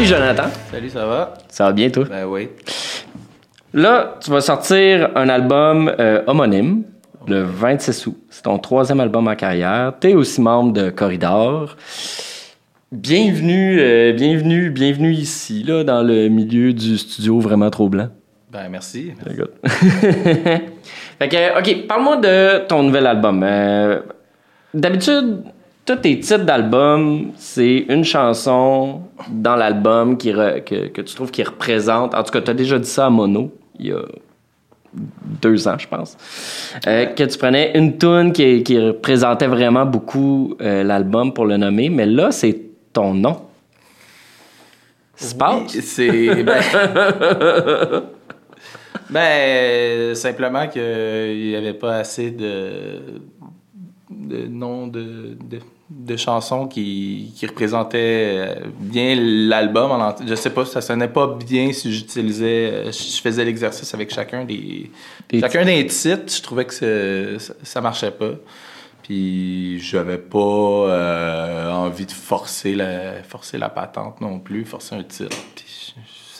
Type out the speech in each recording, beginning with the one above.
Salut Jonathan. Salut, ça va? Ça va bien toi? Ben oui. Là, tu vas sortir un album euh, homonyme le 26 août. C'est ton troisième album en carrière. Tu es aussi membre de Corridor. Bienvenue, euh, bienvenue, bienvenue ici, là, dans le milieu du studio vraiment trop blanc. Ben merci. Écoute. fait que, OK, parle-moi de ton nouvel album. Euh, D'habitude, tous tes titres d'album, c'est une chanson dans l'album qui re- que, que tu trouves qui représente. En tout cas, tu as déjà dit ça à Mono, il y a deux ans, je pense. Euh, que tu prenais une tune qui, qui représentait vraiment beaucoup euh, l'album pour le nommer, mais là, c'est ton nom. Oui, C'est. Ben, ben, simplement qu'il n'y avait pas assez de, de noms de, de, de chansons qui, qui représentaient bien l'album. Je sais pas, ça sonnait pas bien si j'utilisais. Je faisais l'exercice avec chacun des. Des chacun des titres, je trouvais que ça, ça marchait pas. Puis j'avais pas euh, envie de forcer la, forcer la patente non plus, forcer un titre. Puis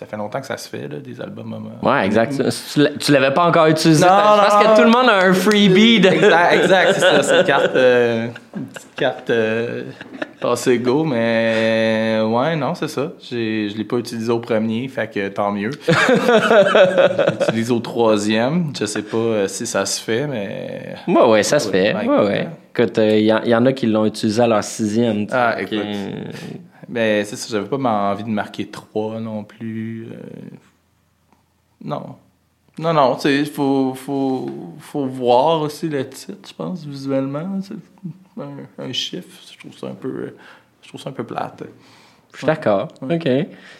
ça fait longtemps que ça se fait, là, des albums. euh, Ouais, exact. Tu l'a- Tu l'avais pas encore utilisé. Non, je pense non, que non. tout le monde a un freebie de. Exact, exact, c'est ça, c'est une carte, euh, une petite carte euh, passé go, mais ouais, non, c'est ça. Je l'ai pas utilisé au premier, fait que tant mieux. J'utilise au troisième, je sais pas euh, si ça se fait, mais Ouais, ouais, ça se fait. Ouais, Ouais, écoute, ouais. hein. Écoute, il y, en- y en a qui l'ont utilisé à leur sixième. Ah, écoute. euh, Ben, c'est ça, j'avais pas envie de marquer trois non plus. euh, Non. Non, non, tu sais, il faut, faut, faut voir aussi le titre, je pense, visuellement. C'est un, un chiffre, je trouve ça un peu, je trouve ça un peu plate. Je suis d'accord. OK.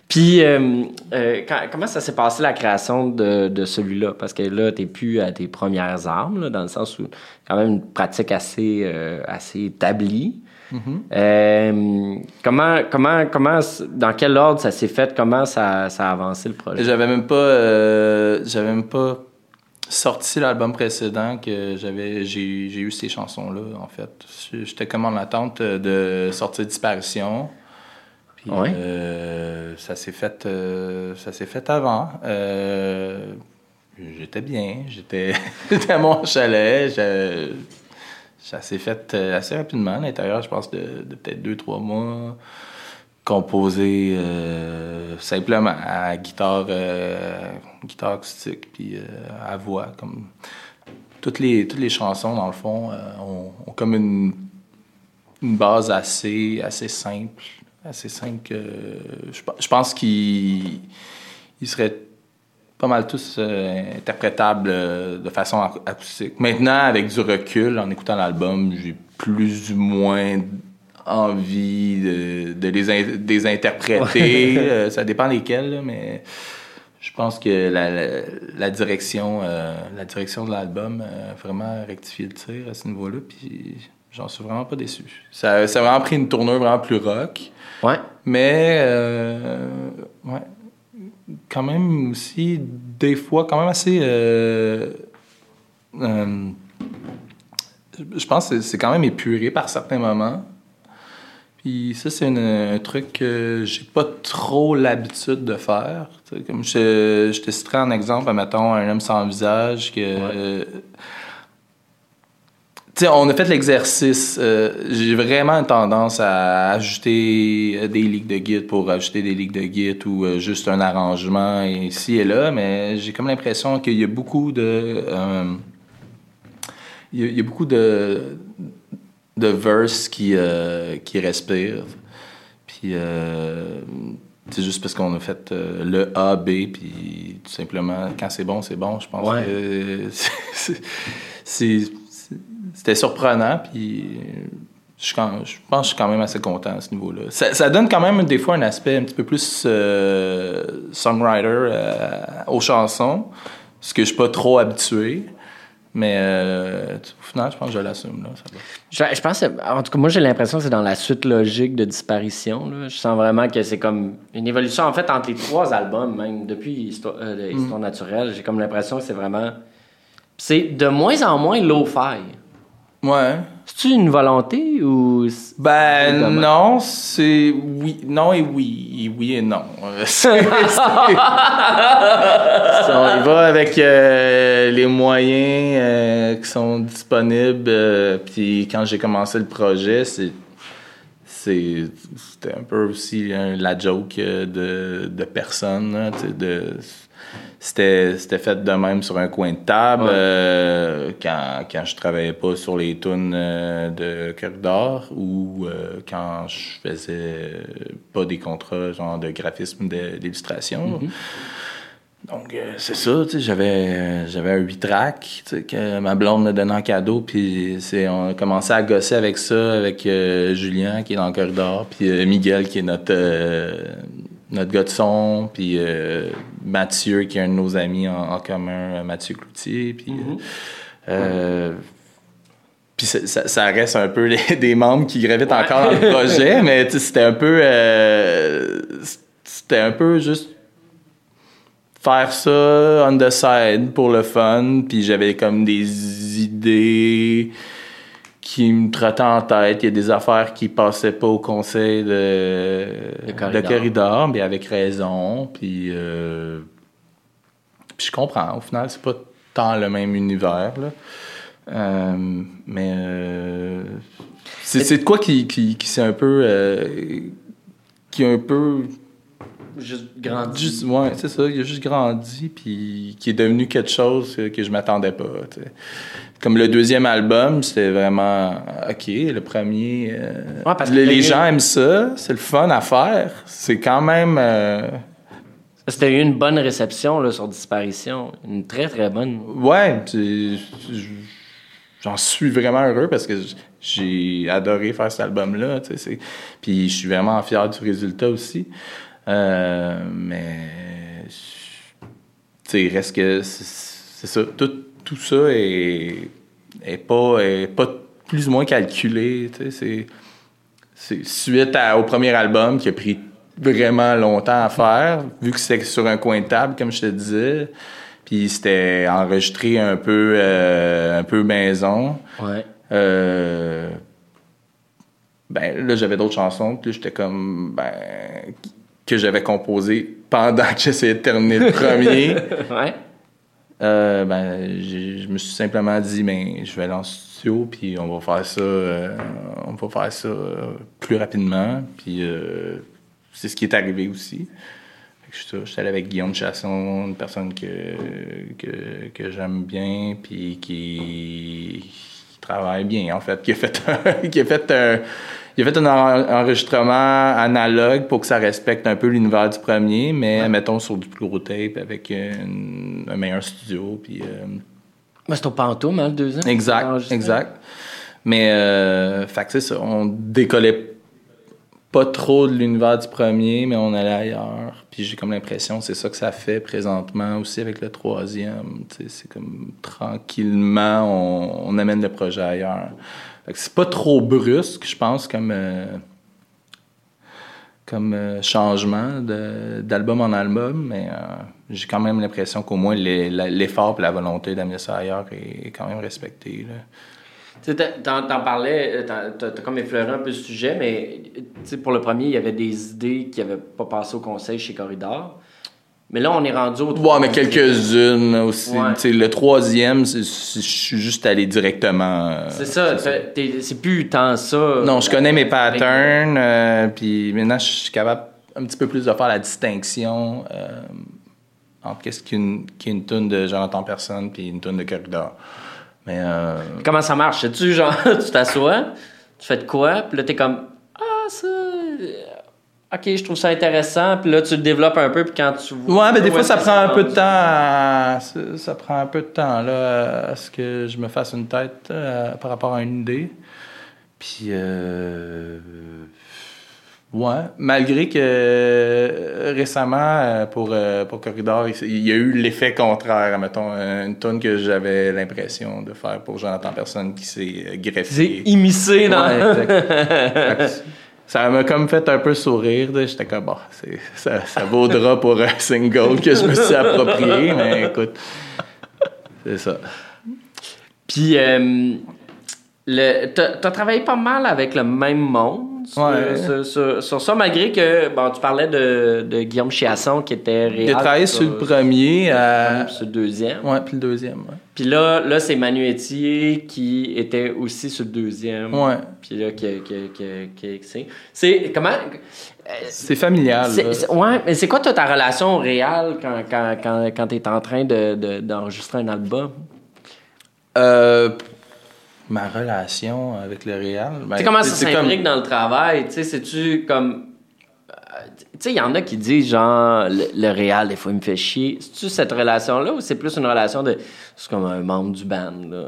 Puis, euh, euh, quand- comment ça s'est passé la création de, de celui-là? Parce que là, tu plus à tes premières armes, là, dans le sens où, quand même, une pratique assez, euh, assez établie. Euh, comment, comment, comment, dans quel ordre ça s'est fait? Comment ça, ça a avancé le projet? J'avais même pas, euh, j'avais même pas sorti l'album précédent que j'avais, j'ai, eu ces chansons-là, en fait. J'étais comme en attente de sortir Disparition. Puis, Ouais. euh, ça s'est fait, euh, ça s'est fait avant. Euh, j'étais bien, j'étais, j'étais à mon chalet. Ça s'est fait euh, assez rapidement à l'intérieur, je pense, de, peut-être deux, trois mois. Composé euh, simplement à guitare, euh, guitare acoustique, puis à voix. Comme toutes les, toutes les chansons, dans le fond, ont, comme une, une base assez, assez simple. Assez simple je, je pense qu'ils ils seraient pas mal tous euh, interprétables euh, de façon ac- acoustique. Maintenant, avec du recul, en écoutant l'album, j'ai plus ou moins envie de, de les, in- de les interpréter. Euh, ça dépend lesquels, là, mais je pense que la, la, la direction, la direction de l'album a vraiment rectifié le tir à ce niveau-là, puis j'en suis vraiment pas déçu. Ça, ça a vraiment pris une tournure vraiment plus rock. Ouais. Mais, ouais, quand même aussi, des fois, quand même assez. euh, euh, je pense que c'est quand même épuré par certains moments. Puis ça, c'est un truc que j'ai pas trop l'habitude de faire. Comme je, je te citerai en exemple, mettons, Un homme sans visage, que. euh, on a fait l'exercice. euh, j'ai vraiment une tendance à ajouter euh, des ligues de guide pour ajouter des ligues de guide ou euh, juste un arrangement ici et là, mais j'ai comme l'impression qu'il y a beaucoup de. euh, il, y a, il y a beaucoup de, de verses qui, qui respirent. Puis. c'est juste parce qu'on a fait le A, B, puis tout simplement, quand c'est bon, c'est bon. Je pense Ouais. que c'est- c'était surprenant, puis je, quand- je pense que je suis quand même assez content à ce niveau-là. Ça, ça donne quand même des fois un aspect un petit peu plus euh, songwriter euh, aux chansons, ce que je suis pas trop habitué. Mais euh, au final, je pense que je l'assume. Je, je pense, que- en tout cas, moi, j'ai l'impression que c'est dans la suite logique de disparition. là. Je sens vraiment que c'est comme une évolution, en fait, entre les trois albums, même depuis Histoire, euh, Histoire naturelle. J'ai comme l'impression que c'est vraiment. C'est de moins en moins low-fi. Ouais. C'est-tu une volonté ou. Ben non, c'est oui, non et oui, oui et non. C'est- on y va avec euh, les moyens euh, qui sont disponibles. euh, Puis quand j'ai commencé le projet, c'est c'était un peu aussi hein, la joke de, de personne. là, de c'était fait de même sur un coin de table Ouais. euh, quand, quand je travaillais pas sur les tunes euh, de Corridor ou euh, quand je faisais pas des contrats genre de graphisme d'illustration. Donc, euh, c'est ça, tu sais, j'avais, j'avais un 8 track, tu sais, que ma blonde me donnait en cadeau, puis c'est, on a commencé à gosser avec ça, avec euh, Julien, qui est dans le corridor, puis Miguel, qui est notre, notre gars de son, puis euh, Mathieu, qui est un de nos amis en, en commun, euh, Mathieu Cloutier, puis... euh, puis ça, reste un peu les- des membres qui gravitent encore dans le projet, mais c'était un peu... euh, c'était un peu juste faire ça on the side pour le fun. Puis j'avais comme des idées qui me trottaient en tête. Il y a des affaires qui passaient pas au conseil de, De de corridor. mais avec raison. Puis, euh, puis je comprends. Au final, c'est pas tant le même univers. Là. Euh, mais euh, c'est c'est de quoi qui, qui, qui s'est un peu... qui est un peu Juste grandi. Juste, ouais, c'est ça. Il a juste grandi, puis qui est devenu quelque chose que, je m'attendais pas. tu sais. Comme le deuxième album, c'était vraiment OK. Le premier, euh, Ouais, parce que le- t'as les eu- gens aiment ça. C'est le fun à faire. C'est quand même. euh, C'était eu une bonne réception là, sur Disparition. Une très très bonne. ouais, j'en suis vraiment heureux parce que j'ai adoré faire cet album-là. tu sais, c'est- Puis je suis vraiment fier du résultat aussi. Euh, mais tu sais, il reste que c'est ça. Tout, tout ça est, est pas est pas plus ou moins calculé. tu sais, C'est c'est suite à- au premier album qui a pris vraiment longtemps à faire, vu que c'était sur un coin de table, comme je te disais. Puis c'était enregistré un peu, euh, un peu maison. Ouais. Euh, ben là, j'avais d'autres chansons. Puis là, j'étais comme, ben, que j'avais composé pendant que j'essayais de terminer le premier. Ouais. Euh, ben, je me suis simplement dit, ben, je vais aller en studio, puis on va faire ça, euh, on va faire ça euh, plus rapidement. Puis euh, c'est ce qui est arrivé aussi. Je suis allé avec Guillaume Chasson, une personne que, que, que j'aime bien, puis qui, qui travaille bien, en fait, qui a fait un, qui a fait un, il a fait un en- enregistrement analogue pour que ça respecte un peu l'univers du premier, mais mettons sur du plus gros tape avec une- un meilleur studio. Puis, euh, Mais c'est au Pantoum, hein, le deuxième? exact, exact. Mais, euh, fait que c'est ça, on décollait pas trop de l'univers du premier, mais on allait ailleurs. Puis j'ai comme l'impression, c'est ça que ça fait présentement aussi avec le troisième. C'est comme tranquillement, on, on amène le projet ailleurs. C'est pas trop brusque, je pense, comme, euh, comme euh, changement d'album en album, mais euh, j'ai quand même l'impression qu'au moins l'effort et la volonté d'amener ça ailleurs est, quand même respecté. Tu t'en- parlais, t'as comme effleuré un peu ce sujet, mais pour le premier, il y avait des idées qui n'avaient pas passé au conseil chez Corridor. Mais là, on est rendu au Ouais, mais quelques-unes aussi. Ouais. Tu sais, Le troisième, je suis juste allé directement. euh, C'est ça, c'est plus tant ça. Non, je connais mes patterns, euh, puis maintenant, je suis capable un petit peu plus de faire la distinction euh, entre qu'est-ce qu'une qu'est une tune de Jonathan Personne puis une tune de Corridor. Mais euh, Comment ça marche? Sais-tu, genre, tu t'assois, tu fais de quoi, puis là, t'es comme, ah, ça, ok, je trouve ça intéressant, puis là, tu le développes un peu, puis quand tu vois. Ouais, mais des fois, ça prend un peu de temps à... Ça, prend un peu de temps, là, à ce que je me fasse une tête euh, par rapport à une idée. Puis, euh... Ouais, malgré que euh, récemment, euh, pour, pour Corridor, il y a eu l'effet contraire, mettons, une tonne que j'avais l'impression de faire pour Jonathan Personne qui s'est C'est greffé. immiscé dans. Ouais, exact. Ça m'a comme fait un peu sourire. J'étais comme, bon, ça, vaudra pour un single que je me suis approprié, mais écoute, c'est ça. Puis euh, le, t'as, t'as travaillé pas mal avec le même monde? Sur, Ouais. sur- sur- sur ça, malgré que bon, tu parlais de, de Guillaume Chiasson qui était réel. J'ai travaillé sur le premier, à... sur le deuxième. ouais, puis le deuxième, ouais. Puis là, là c'est Manu Etier qui était aussi sur le deuxième. Ouais. Puis là, qui, qui, qui, qui, qui- c'est comment. euh, C'est familial. c'est- là. c'est- ouais, mais c'est quoi toi, ta relation réelle quand, quand, quand, quand tu es en train de, de- d'enregistrer un album? Euh, ma relation avec le Real. ben, tu sais comment ça s'imbrique dans le travail? Tu sais, c'est-tu comme. euh, Tu sais, il y en a qui disent genre, le, le Réal, des fois, il me fait chier. C'est-tu cette relation-là ou c'est plus une relation de. C'est comme un membre du band, là?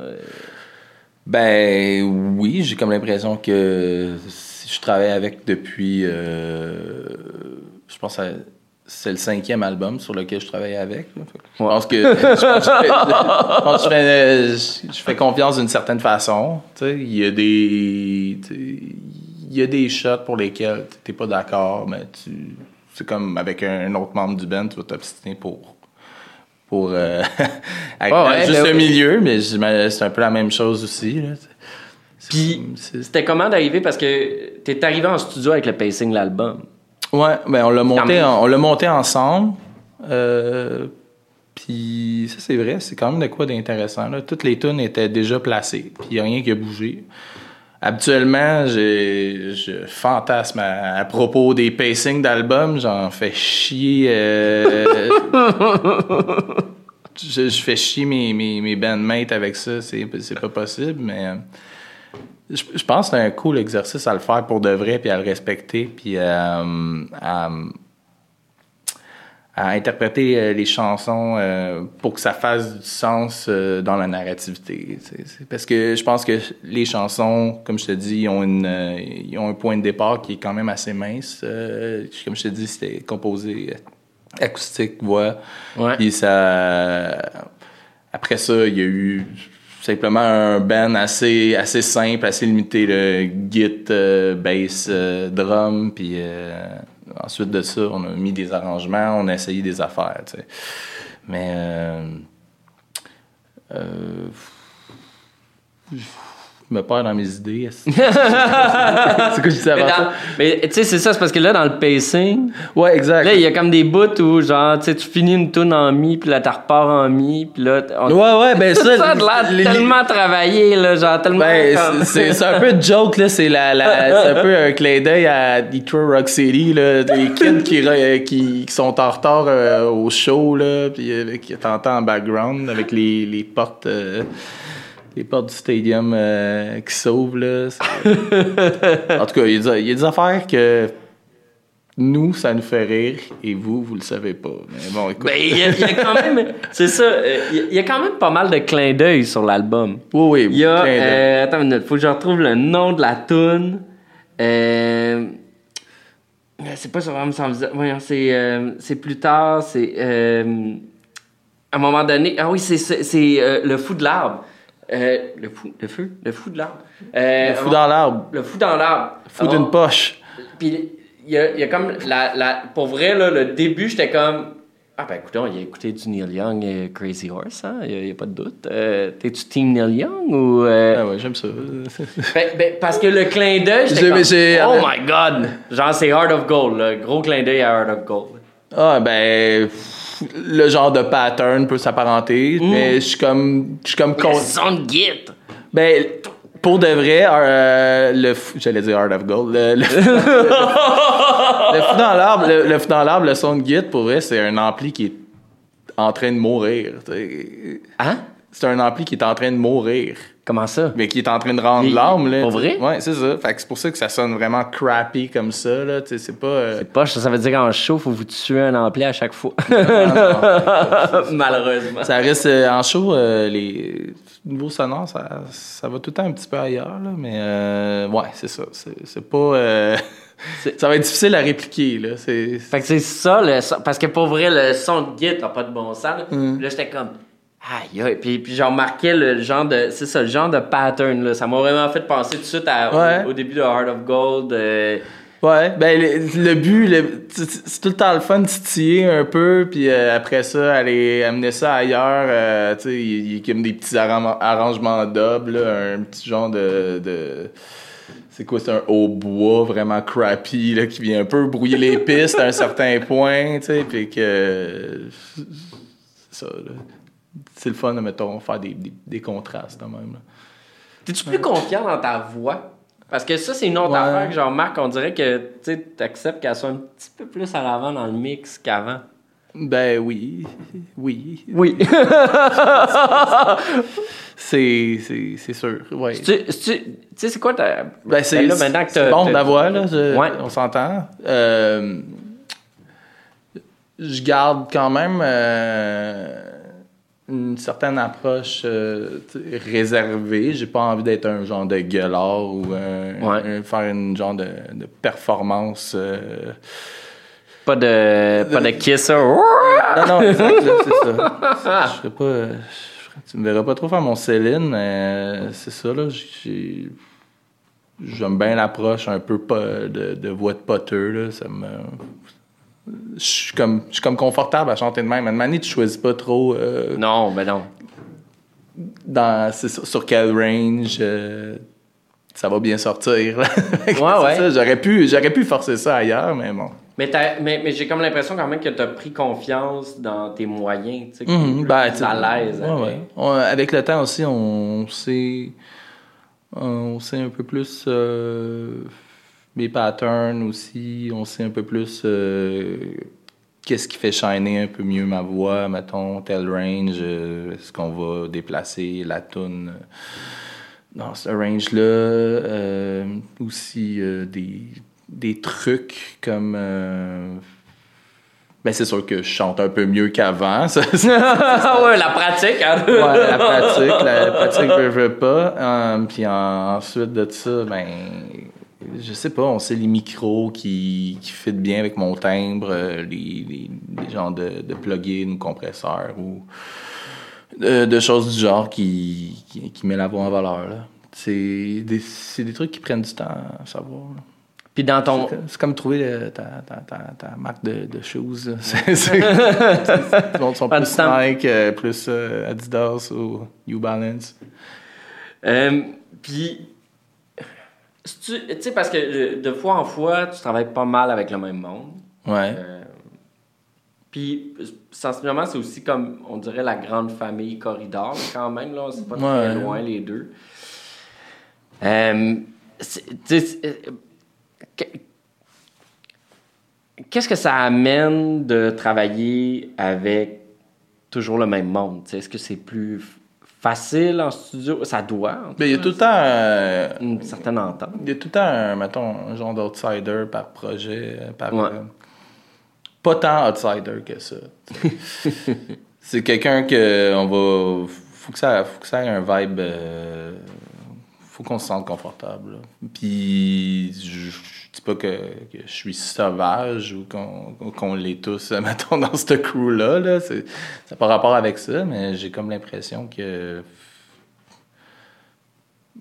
Ben oui, j'ai comme l'impression que si je travaille avec depuis, euh, je pense que c'est le cinquième album sur lequel je travaille avec. Je pense que je, fais, confiance d'une certaine façon. Tu sais, il y a des, il y a des shots pour lesquels t'es pas d'accord, mais tu, c'est comme avec un autre membre du band, tu vas t'obstiner pour pour euh, avec Ouais, ouais, juste ben le oui. milieu, mais c'est un peu la même chose aussi. Là. Puis, c'était comment d'arriver? Parce que t'es arrivé en studio avec le pacing de l'album. Ouais, ben on l'a monté, en- on l'a monté ensemble. Euh, puis ça c'est vrai, c'est quand même de quoi d'intéressant. Là. Toutes les tunes étaient déjà placées, puis il n'y a rien qui a bougé. Habituellement, j'ai- je fantasme à, à propos des pacings d'albums, j'en fais chier. euh, je, je fais chier mes, mes, mes bandmates avec ça, c'est, c'est pas possible, mais euh, je, je pense que c'est un cool exercice à le faire pour de vrai, puis à le respecter, puis euh, à, à interpréter euh, les chansons euh, pour que ça fasse du sens euh, dans la narrativité. C'est- c'est- Parce que je pense que les chansons, comme je te dis, ont, une, euh, ils ont un point de départ qui est quand même assez mince. Comme je te dis, c'était composé acoustique, voix. Ouais. Puis ça... Après ça, il y a eu simplement un band assez, assez simple, assez limité, le git, euh, bass, euh, drum, puis euh, ensuite de ça, on a mis des arrangements, on a essayé des affaires, tu sais. Mais... Je me perds dans mes idées. c'est quoi que je disais Mais, avant dans- ça? mais tu sais, c'est ça, c'est parce que là, dans le pacing, Ouais, exact. là, il y a comme des bouts où, genre, tu sais, tu finis une tune en mi, puis là, tu repars en mi, puis là, on- Ouais, ouais, ben ça... ça les- tellement travaillé, là, genre, tellement. Ben, comme- c'est un peu de joke, là. C'est la, un peu un clin d'œil à Detroit Rock City, là. Des kids qui, re- qui, qui sont en retard euh, au show, là. Puis euh, qui t'entends en background avec les, les portes. euh, les portes du stadium euh, qui s'ouvrent, là. En tout cas, il y, a des- il y a des affaires que nous, ça nous fait rire et vous, vous le savez pas. Mais bon, écoute. Ben, il y, a- il y a quand même. C'est ça, euh, il y a- quand même pas mal de clins d'œil sur l'album. oui, oui. Il y a. euh, attends une minute, faut que je retrouve le nom de la tune. Euh, c'est pas sur Homme sans visage. Voyons, c'est, euh, c'est plus tard, c'est. euh, à un moment donné. Ah oui, c'est, c'est, c'est, euh, le fou de l'arbre. Euh, le fou, le feu, le fou de l'arbre. Euh, Le fou dans l'arbre. le fou dans l'arbre. Fou d'une poche. puis il y a, il y a comme la, la pour vrai là le début j'étais comme ah ben écoute il a écouté du Neil Young et Crazy Horse hein il y a, pas de doute Euh, t'es-tu team Neil Young ou euh, Ah ouais, j'aime ça. ben, ben, parce que le clin d'œil j'étais comme oh my god genre c'est Heart of Gold là. gros clin d'œil à Heart of Gold Ah, ben, le genre de pattern peut s'apparenter, mais je suis comme, je suis comme con- son de git Ben, pour de vrai, euh, le j'allais dire Heart of Gold, le, le, le fou dans l'arbre, le, le fou dans l'arbre, le son de guide, pour vrai, c'est un ampli qui est en train de mourir. t'sais. hein? C'est un ampli qui est en train de mourir, comment ça? Mais qui est en train de rendre l'âme, là. pour vrai? Ouais, c'est ça. Fait que c'est pour ça que ça sonne vraiment crappy comme ça, là. C'est pas. euh, c'est pas ça veut dire qu'en show faut vous tuer un ampli à chaque fois malheureusement Ça reste euh, en show, euh, les niveaux sonores, ça, ça va tout le temps un petit peu ailleurs, là, mais euh, ouais, c'est ça. C'est, pas. ça va être difficile à répliquer, là. C'est, Fait que c'est ça, le son- parce que pour vrai, le son de Git n'a pas de bon sens. Là, Mm. Puis là j'étais comme, aïe, aïe. Puis, puis j'ai remarqué le genre de, c'est ça, le genre de pattern. Là. Ça m'a vraiment fait penser tout de suite à- au- Ouais. au, début de Heart of Gold. euh, Ouais, ben le, le but, c'est tout le temps le fun de titiller un peu, puis euh, après ça, aller amener ça ailleurs. euh, tu sais, il il y a comme des petits arran- arrangements doubles, là, un petit genre de. de- c'est quoi, c'est un hautbois vraiment crappy, là, qui vient un peu brouiller les pistes à un certain point, tu sais, puis que. C'est ça, là. C'est le fun, mettons, faire des, des, des contrastes, quand même. T'es-tu plus confiant dans ta voix? Parce que ça, c'est une autre Ouais. affaire que je remarque. On dirait que tu acceptes qu'elle soit un petit peu plus à l'avant dans le mix qu'avant. Ben oui, oui. Oui. C'est, c'est, c'est sûr, ouais. tu tu sais, c'est quoi ta. Ben, c'est, Ben là, maintenant que c'est t'as- bon t'as- la voix, là, je- Ouais. on s'entend. Euh, je garde quand même euh, une certaine approche euh, réservée. J'ai pas envie d'être un genre de gueulard ou un- Ouais. un- faire une genre de, de performance. euh, Pas de, pas de kiss. ça. Non, non, exact, là, c'est ça. Je serais pas. euh, tu me verras pas trop faire mon Céline, mais c'est ça, là. j'ai- J'aime bien l'approche un peu de, de voix de poteur, là. Ça me. Je suis comme, je suis comme confortable à chanter de même. À une manière, tu choisis pas trop euh, Non, ben non. dans, sur, sur quel range euh, ça va bien sortir. Ouais, ouais. J'aurais pu, j'aurais pu forcer ça ailleurs, mais bon. Mais, t'as- mais, mais j'ai comme l'impression quand même que tu as pris confiance dans tes moyens. Tu sais, Mhm, ben, à l'aise. ouais, avec. ouais. On- avec le temps aussi, on sait, on sait un peu plus euh, mes patterns aussi. On sait un peu plus euh, qu'est-ce qui fait shiner un peu mieux ma voix, mettons, tel range. euh, Est-ce qu'on va déplacer la tune euh, dans ce range-là? Euh, aussi des, des trucs comme... ben, c'est sûr que je chante un peu mieux qu'avant. ouais, la pratique. Hein? Ouais, la pratique, la pratique veut, veut pas. Puis en- ensuite de ça, ben, je sais pas, on sait les micros qui, qui fit bien avec mon timbre, euh, les, les, les genres de, de plugins ou compresseurs ou de, de choses du genre qui, qui, qui met la voix en valeur. C'est des, des trucs qui prennent du temps à savoir. là. Puis dans ton. C'est- comme trouver euh, ta, ta, ta, ta marque de, de shoes. C'est- c'est- Tout le monde sont plus. Nike, euh, plus euh, Adidas ou New Balance. Euh, puis. Tu sais, parce que de fois en fois, tu travailles pas mal avec le même monde. Ouais. Euh, puis, sensiblement, c'est aussi comme, on dirait, la grande famille Corridor, quand même, là. C'est pas très Ouais. loin, les deux. Euh, euh, que- Qu'est-ce que ça amène de travailler avec toujours le même monde? Est-ce que c'est plus facile en studio? Ça doit, Mais il y a tout le temps, euh, une certaine entente. il y a tout le temps, un, mettons, un genre d'outsider par projet. Par, Ouais. euh, pas tant outsider que ça. C'est quelqu'un que on va. Faut que ça, faut que ça ait un vibe. euh, faut qu'on se sente confortable. Puis je, je dis pas que, que je suis sauvage ou qu'on qu'on l'est tous, mettons, dans ce crew-là. Là. Ça n'a pas rapport avec ça, mais j'ai comme l'impression que.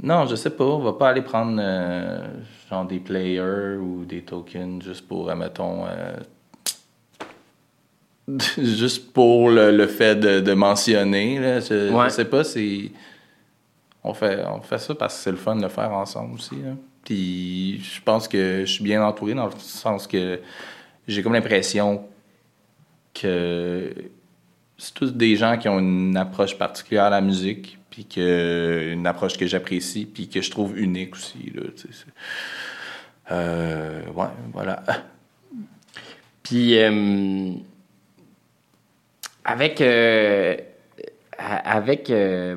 Non, je sais pas. On va pas aller prendre euh, genre des players ou des tokens juste pour, euh, mettons. euh, juste pour le, le fait de, de mentionner. Là. Je, je Ouais. sais pas, c'est. On fait, on fait ça parce que c'est le fun de le faire ensemble aussi. Puis je pense que je suis bien entouré dans le sens que j'ai comme l'impression que c'est tous des gens qui ont une approche particulière à la musique, puis que une approche que j'apprécie, puis que je trouve unique aussi. Là, euh, ouais, voilà. Puis, euh, avec, euh, avec euh,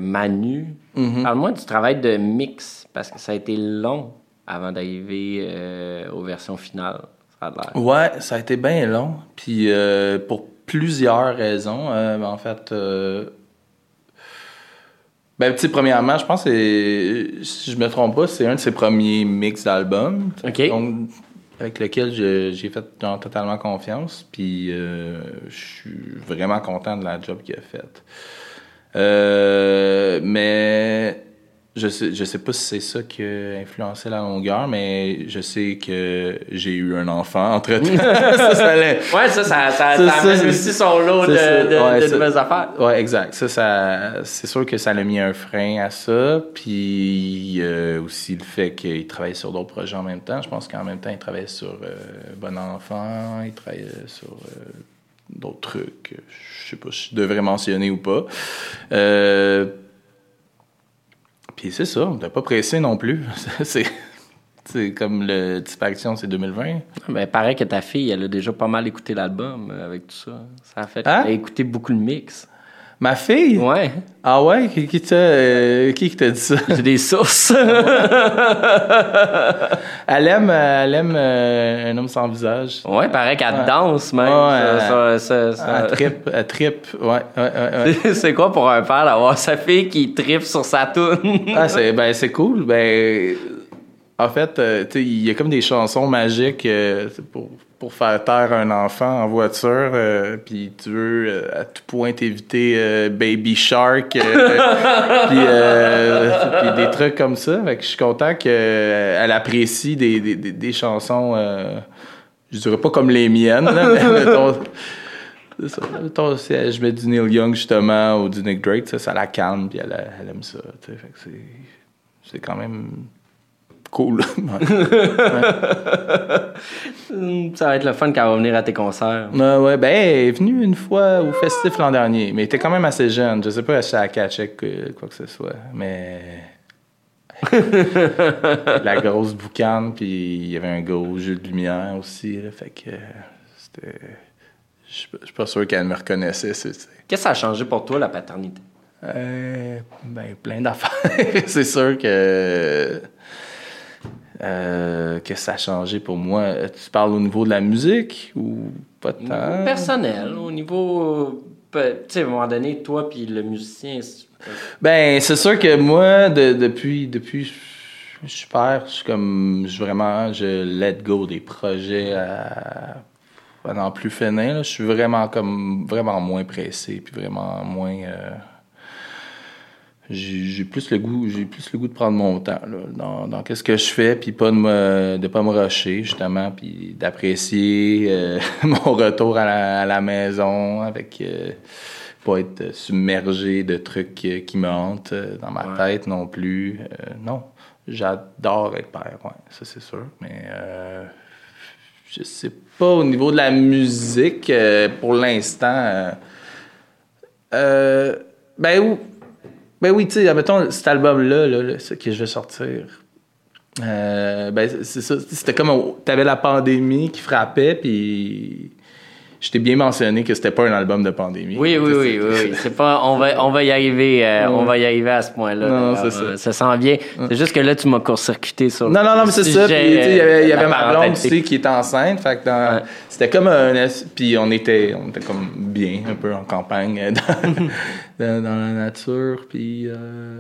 Mhm. parle-moi du travail de mix, parce que ça a été long avant d'arriver euh, aux versions finales. Ça a l'air. Ouais, ça a été bien long. Puis euh, pour plusieurs raisons. Euh, en fait, ben, sais, premièrement, je pense que c'est- si je me trompe pas, c'est un de ses premiers mix d'albums. Donc, avec lequel j'ai fait genre, totalement confiance. Puis je suis vraiment content de la job qu'il a faite. Euh, mais je sais, je sais pas si c'est ça qui a influencé la longueur, mais je sais que j'ai eu un enfant entre temps. ça, ça allait... Ouais, ça, ça, ça, ça, amène aussi son lot de, de, de nouvelles affaires. Ouais, exact. Ça, ça, c'est sûr que ça a mis un frein à ça. Puis euh, aussi le fait qu'il travaille sur d'autres projets en même temps. Je pense qu'en même temps, il travaille sur euh, Bon Enfant, il travaille sur euh, d'autres trucs. Je sais pas si je devrais mentionner ou pas. Euh, puis c'est ça, on pas pressé non plus. c'est. C'est comme le Disparition, c'est 2020. Mais paraît que ta fille, elle a déjà pas mal écouté l'album euh, avec tout ça. Ça a fait. Hein? Elle a écouté beaucoup le mix. Ma fille? Ouais. Ah ouais? Qui, qui t'a euh, qui t'a dit ça? J'ai des sources. elle aime, elle aime euh, Un homme sans visage. Ouais, paraît qu'elle danse même. Ouais, ça, Elle trippe, elle trippe. Ouais, ouais, ouais. c'est quoi pour un père d'avoir sa fille qui trippe sur sa toune? ah, c'est, ben, c'est cool. Ben, en fait, euh, il y a comme des chansons magiques pour pour faire taire un enfant en voiture, euh, puis tu veux euh, à tout point éviter euh, Baby Shark, puis, des trucs comme ça. Fait que je suis content qu'elle apprécie des, des, des, chansons, je dirais pas comme les miennes, mais mettons, si je mets du Neil Young justement ou du Nick Drake, ça, ça la calme, puis elle, elle aime ça. Fait que c'est quand même cool. Ça va être le fun quand elle va venir à tes concerts. Euh, ouais, ben, elle est venue une fois au festif l'an dernier, mais elle était quand même assez jeune. Je sais pas si elle catchait quoi que ce soit, mais. la grosse boucane, puis il y avait un gros jeu de lumière aussi. fait que c'était. Je suis pas sûr qu'elle me reconnaissait. Qu'est-ce que ça a changé pour toi, la paternité? Euh, ben, plein d'affaires. c'est sûr que euh, que ça a changé pour moi? Tu parles au niveau de la musique ou pas tant? Personnel, au niveau. Tu sais, à un moment donné, toi puis le musicien. Ben, c'est sûr que moi, depuis, depuis, je suis père, je suis comme, je vraiment, je let go des projets à, n'en plus finir. Je suis vraiment comme, vraiment moins pressé, puis vraiment moins. Euh, j'ai plus le goût j'ai plus le goût de prendre mon temps là, dans, dans qu'est-ce que je fais puis pas de me de pas me rusher justement puis d'apprécier euh, mon retour à la, à la maison avec euh, pas être submergé de trucs qui me hantent euh, dans ma tête non plus non. J'adore être père ouais ça c'est sûr mais je sais pas au niveau de la musique pour l'instant ben où ben oui, tu sais, mettons cet album-là, là, ce que je vais sortir. Euh, ben, c'est ça. C'était comme. T'avais la pandémie qui frappait, puis je t'ai bien mentionné que c'était pas un album de pandémie. Oui, oui, oui, oui, C'est pas, on va, on va y arriver, euh, on va y arriver à ce point-là. Non, c'est ça. Euh, ça sent bien. C'est juste que là, tu m'as court-circuité sur. Non, non, non, mais c'est ça. Puis, il y avait, y avait ma blonde aussi qui était enceinte. Fait que c'était comme un, puis on était, on était comme bien, un peu en campagne, dans, dans, la nature, puis. Euh,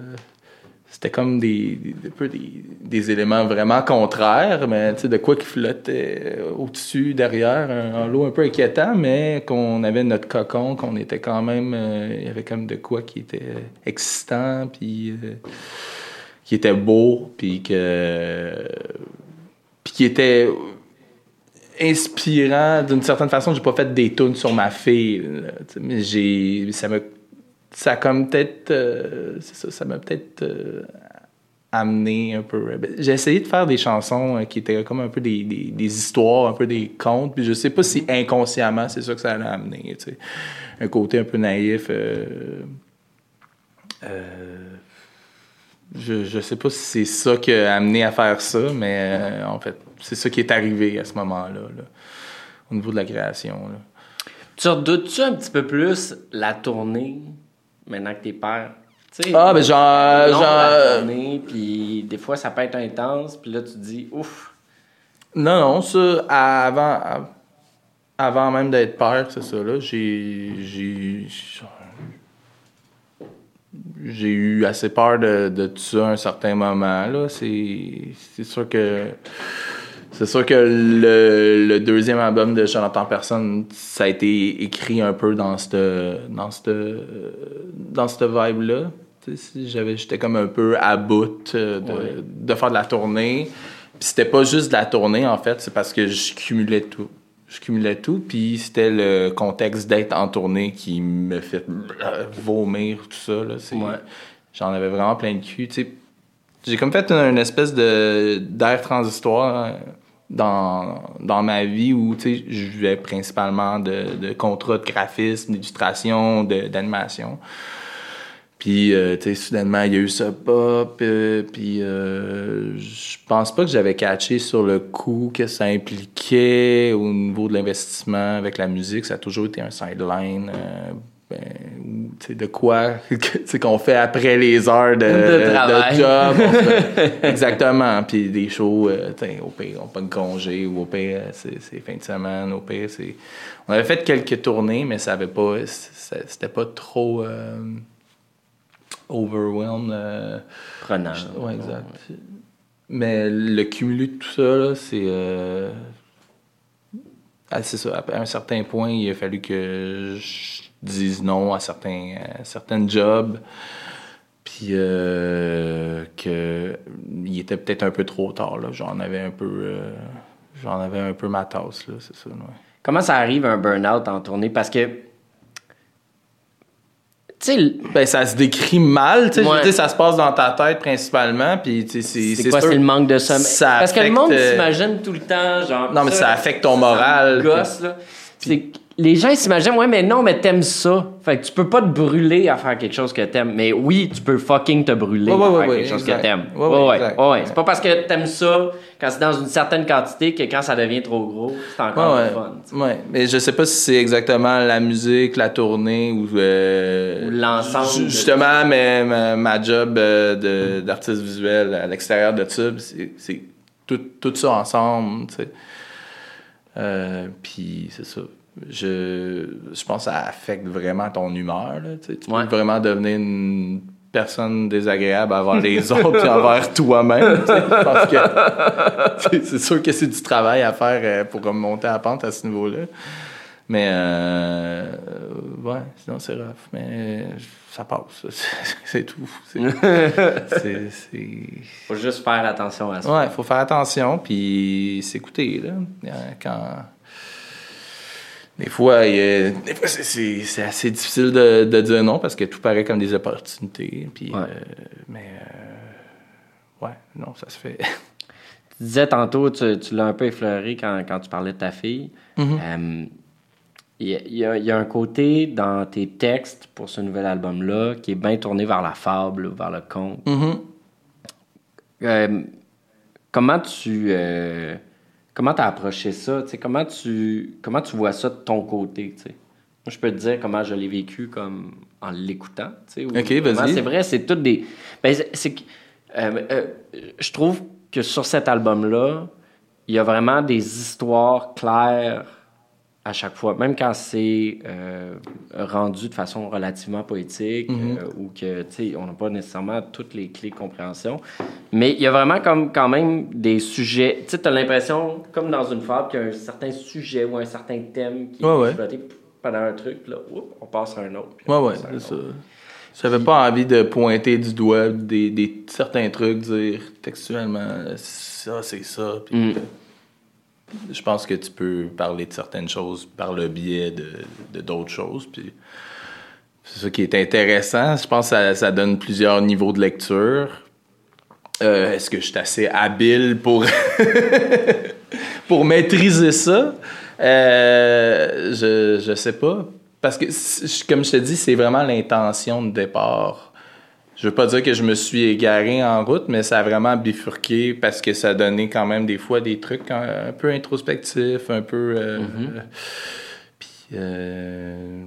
c'était comme des, des, des, éléments vraiment contraires, mais de quoi qui flottait au-dessus, derrière, un, lot un peu inquiétant, mais qu'on avait notre cocon, qu'on était quand même. Euh, il y avait comme de quoi qui était excitant, puis euh, qui était beau, puis que. puis qui était inspirant d'une certaine façon. J'ai pas fait des tunes sur ma fille, mais j'ai. Ça me ça a comme peut-être. Euh, ça, ça m'a peut-être euh, amené un peu. J'ai essayé de faire des chansons euh, qui étaient comme un peu des, histoires, un peu des contes, puis je sais pas si inconsciemment c'est ça que ça allait amener. Tu. Un côté un peu naïf. je, je sais pas si c'est ça qui a amené à faire ça, mais en fait, c'est ça qui est arrivé à ce moment-là, au niveau de la création. Tu redoutes-tu un petit peu plus la tournée maintenant que t'es père. ah, mais genre. genre... Puis des fois, ça peut être intense, puis là, tu te dis, ouf. Non, non, ça, avant, avant même d'être père, c'est ça, là, j'ai. J'ai. J'ai eu assez peur de, de tout ça à un certain moment, là. C'est sûr que c'est sûr que le, deuxième album de Jonathan Personne, ça a été écrit un peu dans cette dans cette dans cette vibe là. J'avais, j'étais comme un peu à bout euh, de, Ouais. de faire de la tournée. Puis c'était pas juste de la tournée, en fait, c'est parce que je cumulais tout. Je cumulais tout, puis c'était le contexte d'être en tournée qui me fait vomir, tout ça. Là. Ouais. J'en avais vraiment plein de cul. tu sais. J'ai comme fait une, une espèce de, d'air transitoire euh, dans, dans ma vie où je vivais principalement de, de contrats de graphisme, d'illustration, d'animation. Puis, euh, tu sais, soudainement, il y a eu ça pop. euh, puis, euh, je pense pas que j'avais catché sur le coup que ça impliquait au niveau de l'investissement avec la musique. Ça a toujours été un sideline. Ben, ou, de quoi qu'on fait après les heures de, De travail. job. fait- exactement. Puis des shows, euh, au pire, on pas de congé ou au pire, euh, c'est fin de semaine. Au pire, c'est. On avait fait quelques tournées, mais ça avait pas. C'était pas trop. euh, overwhelmed. euh, Prenant. Ouais, exact. Mais le cumulé de tout ça, là, c'est. euh, ah, c'est ça. À un certain point, il a fallu que je dise non à certains, à jobs. Puis euh, que il était peut-être un peu trop tard. Là. J'en avais un peu. euh, j'en avais un peu ma tasse, là, c'est ça. ouais. Comment ça arrive un burn-out en tournée? Parce que. Ben, ça se décrit mal, tu sais. Ouais. Ça se passe dans ta tête principalement. Puis, c'est c'est quoi? C'est le manque de sommeil? Parce que le affecte, monde euh, s'imagine tout le temps, genre. Non, mais ça affecte ton moral. gosse, là. C'est que les gens s'imaginent, ouais, mais non, mais t'aimes ça. Fait que tu peux pas te brûler à faire quelque chose que t'aimes. Mais oui, tu peux fucking te brûler Ouais, à ouais, faire ouais, quelque chose exact. que t'aimes. Ouais, Ouais. C'est pas parce que t'aimes ça quand c'est dans une certaine quantité que quand ça devient trop gros, c'est encore le fun. ouais. Mais je sais pas si c'est exactement la musique, la tournée ou. euh, Ou l'ensemble Justement, mais, ma, ma job euh, d'artiste visuel à l'extérieur de c'est c'est tout, tout ça ensemble, tu sais. Euh, Puis c'est ça. Je, je pense que ça affecte vraiment ton humeur. Là, tu Ouais. peux vraiment devenir une personne désagréable envers les autres et envers toi-même. Parce que c'est- sûr que c'est du travail à faire euh, pour remonter à la pente à ce niveau-là. Mais euh, ouais, sinon c'est rough. Mais ça passe. C'est- tout. C'est- Faut juste faire attention à ça. Ouais, il faut faire attention puis s'écouter. Là. Euh, Quand... Des fois, c'est- assez difficile de, de dire non parce que tout paraît comme des opportunités. Puis, Ouais. euh, mais euh, ouais, non, ça se fait. Tu disais tantôt, tu, tu l'as un peu effleuré quand, quand tu parlais de ta fille. Mhm. Euh, Il y, a- il y a- il y a un côté dans tes textes pour ce nouvel album-là qui est bien tourné vers la fable, vers le conte. Mhm. Euh, comment tu euh, comment as approché ça? tu comment tu comment tu vois ça de ton côté? tu sais? Moi, je peux te dire comment je l'ai vécu comme en l'écoutant. tu Ok, vas-y. C'est vrai, c'est toutes des. Ben, c'est- euh, euh, je trouve que sur cet album-là, il y a vraiment des histoires claires à chaque fois, même quand c'est euh, rendu de façon relativement poétique Mhm. euh, ou que, tu sais, on n'a pas nécessairement toutes les clés de compréhension. Mais il y a vraiment comme quand même des sujets. Tu sais, tu as l'impression, comme dans une fable, qu'il y a un certain sujet ou un certain thème qui Ouais, est ouais. exploité pendant un truc, puis là, oups, on passe à un autre. Ouais, ouais, c'est ça. J'avais pas envie de pointer du doigt des, des certains trucs, dire textuellement ça, c'est ça. puis, Mm. Je pense que tu peux parler de certaines choses par le biais de d'autres choses. Puis c'est ça qui est intéressant. Je pense que ça, donne plusieurs niveaux de lecture. Euh, Est-ce que je suis assez habile pour, pour maîtriser ça? Euh, je, je sais pas. Parce que, comme je te dis, c'est vraiment l'intention de départ. Je veux pas dire que je me suis égaré en route, mais ça a vraiment bifurqué parce que ça a donné quand même des fois des trucs un, un peu introspectifs, un peu. euh, Puis, euh,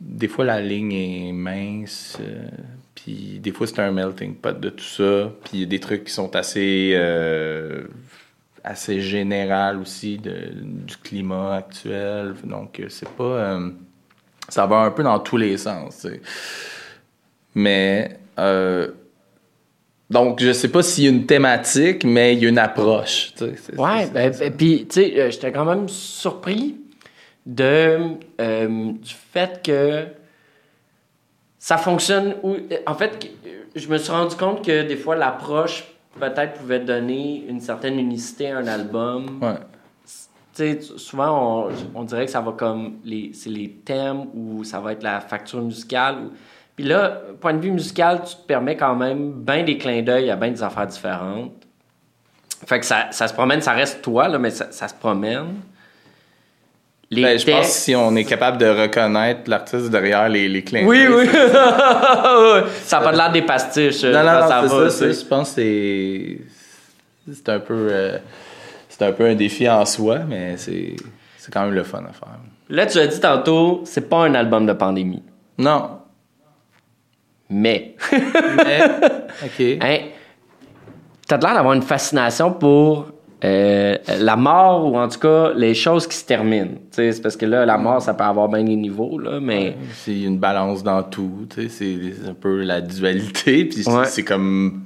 des fois, la ligne est mince. euh, puis, des fois, c'est un melting pot de tout ça. Puis, il y a des trucs qui sont assez. assez général aussi de, du climat actuel. Donc, c'est pas. ça va un peu dans tous les sens. Mais. Euh, donc, je sais pas s'il y a une thématique, mais il y a une approche. tu sais. C'est- Ouais, c'est- ben, ben, puis tu sais, euh, j'étais quand même surpris de euh, du fait que ça fonctionne où. En fait, je me suis rendu compte que des fois, l'approche peut-être pouvait donner une certaine unicité à un album. Ouais. Tu sais, souvent, on, on dirait que ça va comme. Les, c'est les thèmes ou ça va être la facture musicale. ou- Puis là, point de vue musical, tu te permets quand même bien des clins d'œil à bien des affaires différentes. Fait que ça, ça se promène, ça reste toi, là, mais ça, ça se promène. Les Ben, je pense que si on est capable de reconnaître l'artiste derrière les, les clins Oui, d'œil, oui. ça n'a pas l'air des pastiches. Non, non, non, ça va, ça, je pense que c'est. C'est un peu. euh, c'est un peu un défi en soi, mais c'est. C'est quand même le fun à faire. Là, tu as dit tantôt, c'est pas un album de pandémie. Non. Mais, Mais. OK. hein, t'as l'air d'avoir une fascination pour euh, la mort ou en tout cas les choses qui se terminent. C'est parce que là, la mort, ça peut avoir bien des niveaux, là, mais. C'est une balance dans tout, c'est un peu la dualité, puis c'est- Ouais. c'est comme...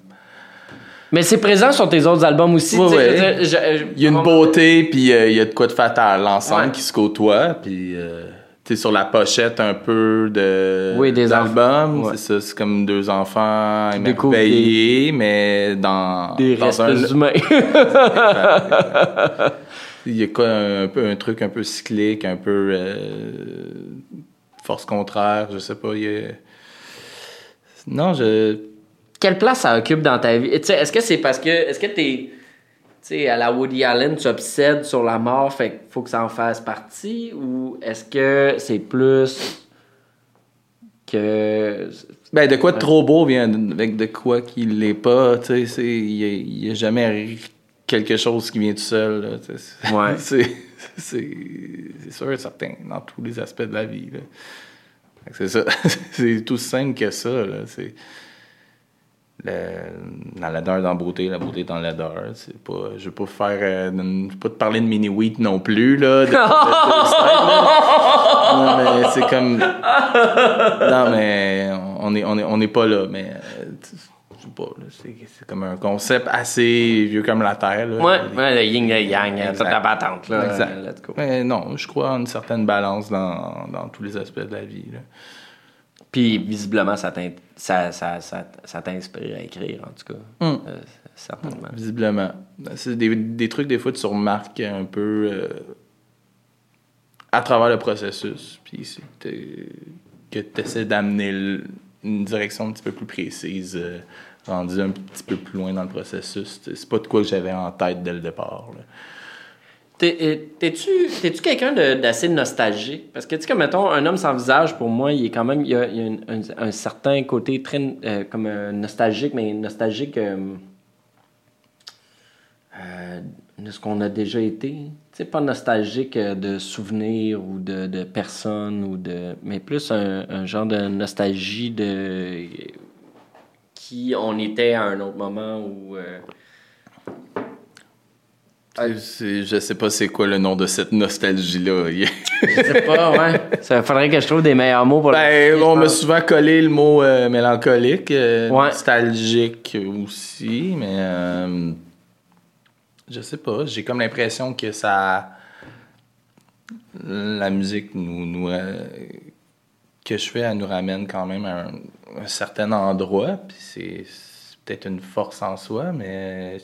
Mais c'est présent sur tes autres albums aussi. Ouais, tu sais, ouais. je veux dire, je- je- Il y a une beauté, puis euh, il y a de quoi de fatal, l'ensemble qui se côtoie, puis... euh, tu sais, sur la pochette un peu de Oui, des ouais. c'est ça, c'est comme deux enfants émerveillés, mais dans, Des dans restes un, humains. Il y a quoi, un, peu un truc un peu cyclique, un peu euh, force contraire, je sais pas. il y a- Non, je. Quelle place ça occupe dans ta vie? Est-ce que c'est parce que. Est-ce que t'es. Tu sais, à la Woody Allen, tu obsèdes sur la mort, fait qu'il faut que ça en fasse partie? Ou est-ce que c'est plus que. Ben, de quoi de trop beau vient avec de quoi qu'il l'est pas, tu sais, c'est- il y a, jamais quelque chose qui vient tout seul, là, tu sais. c'est- Ouais. c'est, sûr et certain, dans tous les aspects de la vie, C'est ça, c'est tout simple que ça, là, c'est... Le, dans l'odeur dans la beauté, la beauté dans l'odeur. C'est pas, je veux pas faire, euh, veux pas te parler de mini wheat non plus là. non mais c'est comme, non mais on est, on est, on est pas là, mais euh, c'est, comme un concept assez vieux comme la terre. Là. Ouais, ouais, le yin et yang, toute la battante, là. Exact. Mais non, je crois en une certaine balance dans, dans tous les aspects de la vie. Puis visiblement, ça t'in- ça, ça, ça, ça t'inspire à écrire, en tout cas. Hum. Euh, certainement. Visiblement. C'est des, des trucs, des fois, tu remarques un peu euh, à travers le processus. Puis que tu essaies d'amener une direction un petit peu plus précise, euh, rendue un petit peu plus loin dans le processus. C'est c'est pas de quoi que j'avais en tête dès le départ. là. Euh, T'es-tu quelqu'un d'assez nostalgique? Parce que, tu sais, comme mettons, un homme sans visage, pour moi, il est quand même. Il y a, il y a un, un certain côté très euh, comme euh, nostalgique, mais nostalgique de ce qu'on a déjà été. Tu sais, pas nostalgique de souvenirs ou de, de personnes, ou de, mais plus un, un genre de nostalgie de qui on était à un autre moment où. C'est- Je sais pas c'est quoi le nom de cette nostalgie-là. Je sais pas, ouais. Ça faudrait que je trouve des meilleurs mots pour Ben, on m'a souvent collé le mot euh, mélancolique, euh, Ouais. nostalgique aussi, mais euh, je sais pas. J'ai comme l'impression que ça. La musique nous. nous euh, que je fais, elle nous ramène quand même à un, un certain endroit, puis c'est peut-être une force en soi, mais.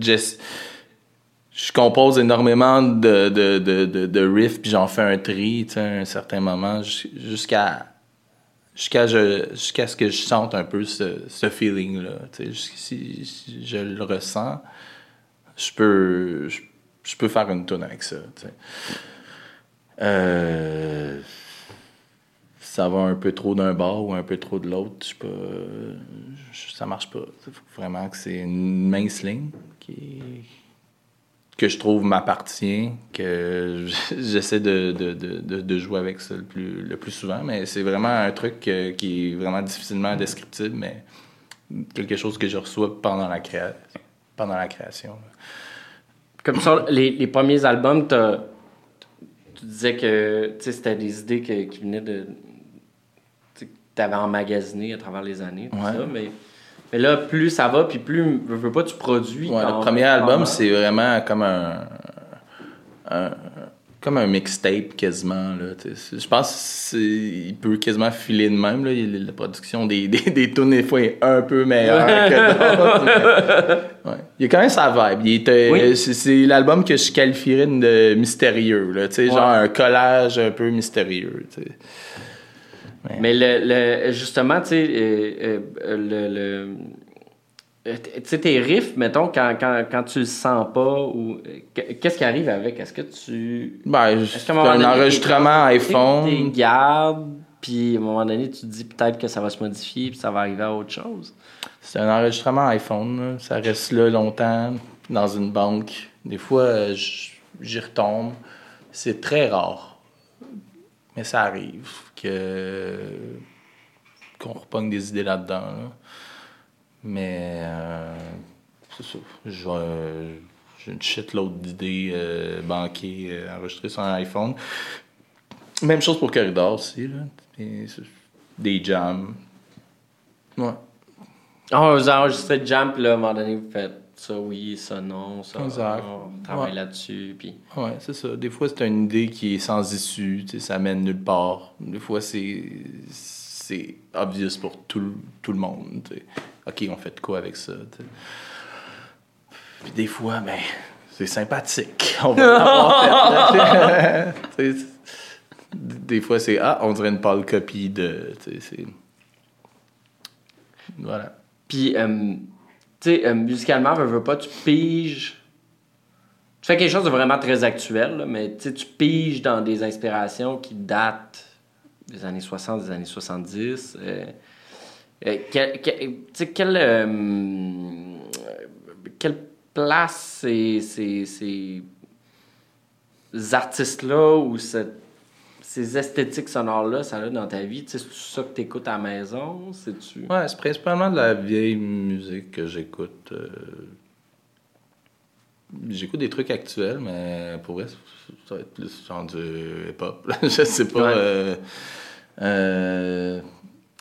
Je, compose énormément de, de, de, de, riffs, puis j'en fais un tri, tu sais, à un certain moment, jus- jusqu'à ce que je sente un peu ce, ce feeling-là. tu sais. Si, si je le ressens, je peux, je, peux faire une tune avec ça. Euh, ça va un peu trop d'un bord ou un peu trop de l'autre, je pas, ça marche pas. Faut vraiment que c'est une mince ligne qui, que je trouve m'appartient, que j'essaie de, de, de, de, jouer avec ça le plus, le plus souvent, mais c'est vraiment un truc euh, qui est vraiment difficilement descriptible, mais quelque chose que je reçois pendant la, créa pendant la création. Comme ça, les, les premiers albums, tu disais que c'était des idées que- qui venaient de. Tu avais emmagasiné à travers les années, tout Ouais. ça, mais, mais là, plus ça va, puis plus, veux pas, tu produis. Ouais, quand- le premier album, c'est vraiment comme un, un, comme un mixtape quasiment. Là, je pense qu'il peut quasiment filer de même. Là. La production des, des, des tunes, des fois, est un peu meilleure que d'autres. ouais. Il y a quand même sa vibe. Oui. c'est, l'album que je qualifierais de mystérieux. Là, Genre un collage un peu mystérieux. Mais le, le- justement, tu sais, euh, euh, le. le euh, tu tes riffs, mettons, quand, quand, quand tu le sens pas, ou euh, qu'est-ce qui arrive avec? Est-ce que tu. Ben, c'est qu'à un enregistrement iPhone. T'es garde, puis à un moment donné, tu te dis peut-être que ça va se modifier, puis ça va arriver à autre chose? C'est un enregistrement iPhone. là. Ça reste là longtemps, dans une banque. Des fois, euh, j'y retombe. C'est très rare. Mais ça arrive qu'on repogne des idées là-dedans. là. Mais euh, c'est ça. J'ai une shitload d'idées euh, banquées euh, enregistrées sur un iPhone. Même chose pour Corridor aussi. Des jams. Ouais. Ah, vous enregistrez le jam, puis là, à un moment donné, vous faites ça oui, ça non, ça. Exact. On travaille Ouais. là-dessus, puis. Ouais, c'est ça. Des fois, c'est une idée qui est sans issue, ça mène nulle part. Des fois, c'est c'est obvious pour tout, le- tout le monde. OK, on fait de quoi avec ça? Puis des fois, ben, c'est sympathique. On va fait. Des fois, c'est Ah, on dirait une pâle copie de. Voilà. Puis, euh, tu euh, musicalement, veux, pas, tu piges. Tu fais quelque chose de vraiment très actuel, mais tu piges dans des inspirations qui datent des années 60, des années 70. euh, euh, quelle, quelle place ces, ces, ces artistes-là ou cette- ces esthétiques sonores-là, ça a dans ta vie? Tu sais, C'est ça que tu écoutes à la maison? C'est-tu... Ouais, c'est principalement de la vieille musique que j'écoute. euh, J'écoute des trucs actuels, mais pour vrai, ça va être plus genre du hip-hop. Je sais pas. Ouais. euh, euh,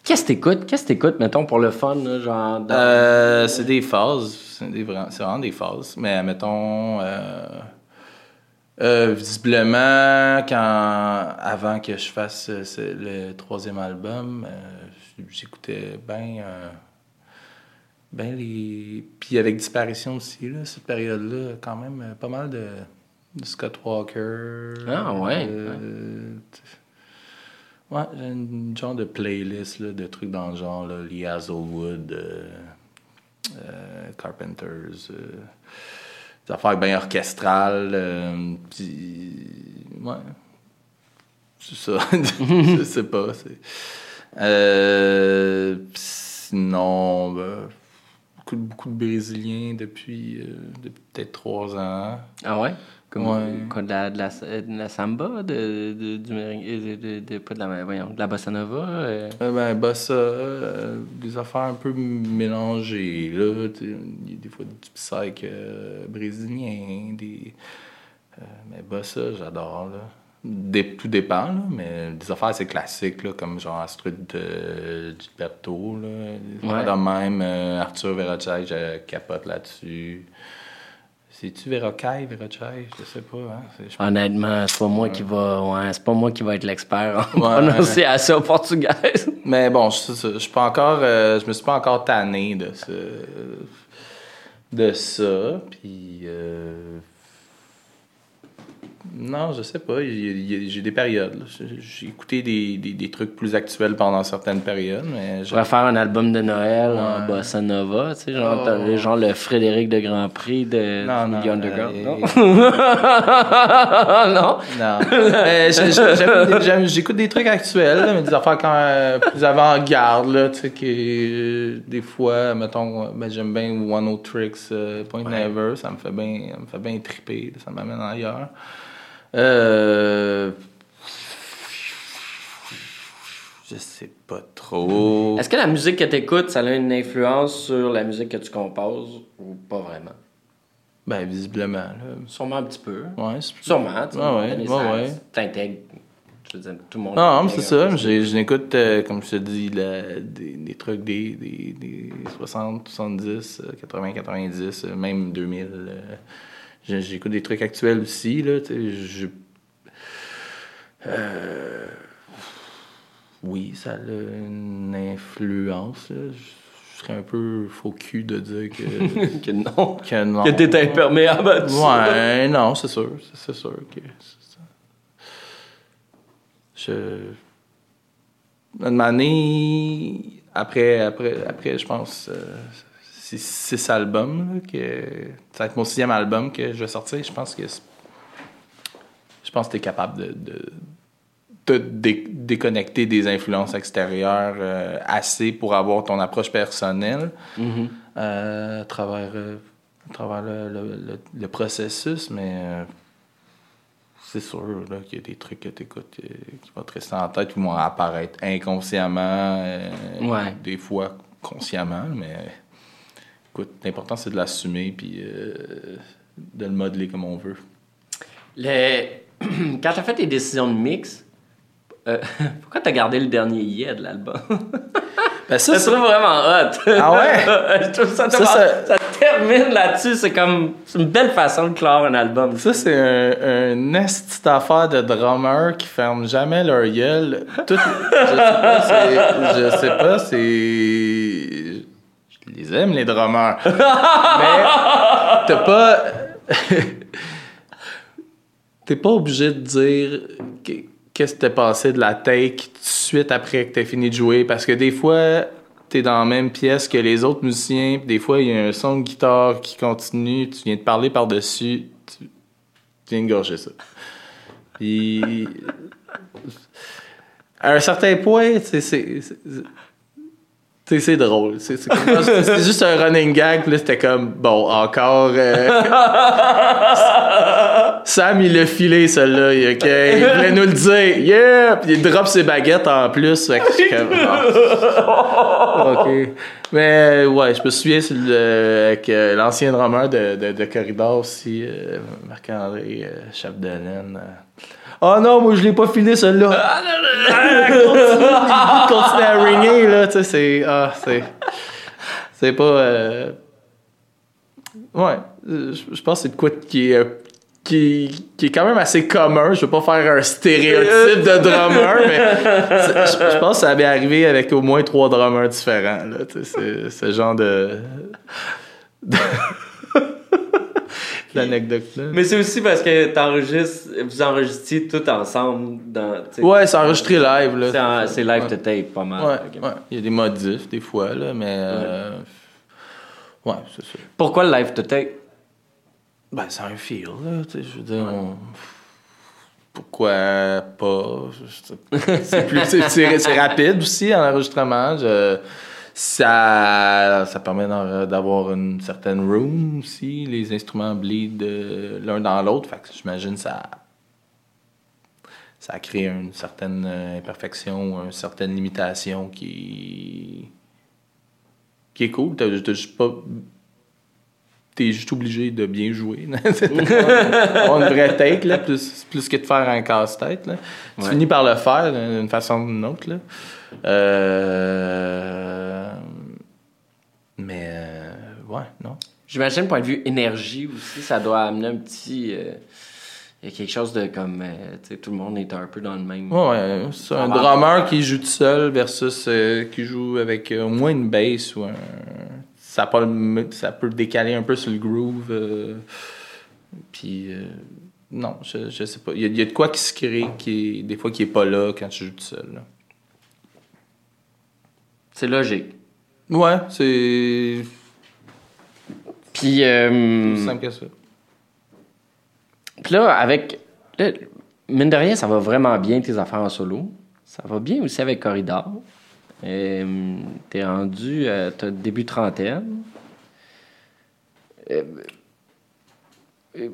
Qu'est-ce que t'écoutes? Qu'est-ce que t'écoutes, mettons, pour le fun, là, genre... dans- euh, c'est des phases. C'est des c'est vraiment des phases. Mais mettons. Euh, visiblement, quand, avant que je fasse euh, le troisième album, euh, j'écoutais bien ben les. Puis avec Disparition aussi, là, cette période-là, quand même, pas mal de, de Scott Walker. Ah, ouais, euh, Ouais, j'ai une genre de playlist là, de trucs dans le genre, là, Lee Hazelwood, euh, euh, Carpenters, des affaires bien orchestrales. euh, puis, ouais. C'est ça. Je sais pas. Euh, sinon, ben, beaucoup, de- beaucoup de Brésiliens depuis, euh, depuis peut-être trois ans. Ah ouais? Comme Ouais. quoi, de, la, de, la, de la samba, de, de, du merengue- de, de, de- pas de la, voyons, de la bossa nova? euh. Euh, ben, bossa, euh, des affaires un peu mélangées, là. tu sais, Il y a des fois du psych euh, brésilien, des... euh, mais bossa, j'adore, là. Tout dépend, là, mais des affaires assez classiques, là, comme genre Astrid de Gilberto, là. Ouais. de même, euh, Arthur Verocai, je capote là-dessus. C'est-tu Verocai, Verocai? Je sais pas, hein. Honnêtement, c'est pas moi qui va. Ouais, c'est pas moi qui va être l'expert en Ouais. prononciation portugaise. Mais bon, je, je, je suis pas encore, euh, je me suis pas encore tanné de ce, de ça. Puis euh, non, je sais pas. J'ai des périodes. J'ai- écouté des, des, des trucs plus actuels pendant certaines périodes, mais Je faire un album de Noël en bossa nova, tu sais, genre, Oh. genre le Frédéric de Grand Prix de Non, non, The Underground. euh, non? non? Non. Euh, J'écoute des trucs actuels, mais des affaires quand plus avant-garde, tu sais, qui, euh, des fois, mettons, ben, j'aime bien One O Tricks, euh, Point Ouais. Never, ça me fait bien, me fait bien triper, ça m'amène ailleurs. Euh, je sais pas trop. Est-ce que la musique que t'écoutes, ça a une influence sur la musique que tu composes ou pas vraiment? Ben, visiblement, là. Sûrement un petit peu. Ouais, c'est- Sûrement, tu sais, Ouais, ouais, ouais. T'intègres. Je veux dire, tout le monde. Non, mais c'est ça. Je n'écoute, euh, comme je te dis, la- des, des trucs des, des, des 60, 70, euh, 80, 90, euh, même 2000. euh, j'ai- J'écoute des trucs actuels aussi. Là, je- Euh, oui, ça a une influence. là. Je serais un peu faux cul de dire que, que non. que non. Que t'es imperméable à tout ça. Ouais, non, c'est sûr. c'est- sûr que. Je. Une année, après, après, après, je pense, euh, six, six albums, là, que ça va être mon sixième album que je vais sortir. Je pense que je pense que tu es capable de, de, de dé- déconnecter des influences extérieures euh, assez pour avoir ton approche personnelle Mhm. euh, à travers, euh, à travers le, le- le- le processus, mais c'est sûr qu'il y a des trucs que tu écoutes qui vont te rester en tête ou vont apparaître inconsciemment, Ouais. des fois consciemment, mais écoute, l'important c'est de l'assumer puis euh, de le modeler comme on veut. Le... Quand t'as fait tes décisions de mix, euh, pourquoi t'as gardé le dernier yeah de l'album? Ben, ça, c'est- vraiment hot. Ah ouais? Je trouve ça, Ça, tellement- ça- ça termine là-dessus. C'est comme c'est une belle façon de clore un album. Ça, c'est un, un affaire de drummers qui ferment jamais leur gueule. Tout, je sais pas, c'est. Je sais pas, c'est. Les aime, les drummers. Mais t'as pas. T'es pas obligé de dire que- qu'est-ce qui t'est passé de la take tout de suite après que t'as fini de jouer. Parce que des fois, t'es dans la même pièce que les autres musiciens. des fois, il y a un son de guitare qui continue. Tu viens de parler par-dessus. Tu, tu viens de gorger ça. Puis. À un certain point, c'est. C'est- tu sais, c'est drôle. C'est juste un running gag, puis là, c'était comme, bon, encore. euh, Sam, il l'a filé, celle-là. il- OK, il voulait nous le dire. Yeah! Puis il drop ses baguettes en plus. Fait que je suis comme, ah. OK. Mais ouais, je me souviens le- avec euh, l'ancien drummer de, de, de Corridor aussi, euh, Marc-André Chapdelaine. euh. Oh non, moi je l'ai pas filé celle-là. Ah, continue, continue à ringuer, là. Tu sais, c'est. Ah, c'est. C'est pas. euh, Ouais, je pense que c'est de quoi qui est, euh, qui, qui est quand même assez commun. Je veux pas faire un stéréotype de drummer, mais je, je pense que ça avait arrivé avec au moins trois drummers différents. Là, tu sais, c'est ce genre de. De- d'anecdote-là. Mais c'est aussi parce que t'enregistres, vous enregistrez tout ensemble dans. Ouais, c'est enregistré live. Là. C'est live to tape, pas mal. Ouais, ouais. Il y a des modifs des fois, là, mais. euh, ouais, c'est ça. Pourquoi le live to tape? Ben, c'est un feel, là. Tu sais, je veux dire, on- pourquoi pas? C'est rapide aussi en enregistrement. Je- ça, ça permet d'en- d'avoir une certaine room aussi. Les instruments bleed euh, l'un dans l'autre. Fait que j'imagine ça ça crée une certaine euh, imperfection, une certaine limitation qui qui est cool. T'as juste pas t'es juste obligé de bien jouer. On une vraie take, là, plus, plus que de faire un casse-tête. Tu Ouais. finis par le faire d'une façon ou d'une autre. Là. Euh, Mais, euh, ouais, non. J'imagine, point de vue énergie aussi, ça doit amener un petit. euh, Il y a quelque chose de comme. euh, tu sais, tout le monde est un peu dans le même. Ouais, c'est un drummer qui joue tout seul versus euh, qui joue avec au moins une bass ou un. Ça, le- ça peut décaler un peu sur le groove. euh, Puis, non, je, je sais pas. Il y, a, il y a de quoi qui se crée qui est, des fois qui est pas là quand tu joues tout seul. C'est logique. Ouais, c'est Puis, euh, aussi simple que ça. puis là, avec. là, mine de rien, ça va vraiment bien tes affaires en solo. Ça va bien aussi avec Corridor. Euh, T'es rendu. euh, T'as début trentaine. Euh, euh,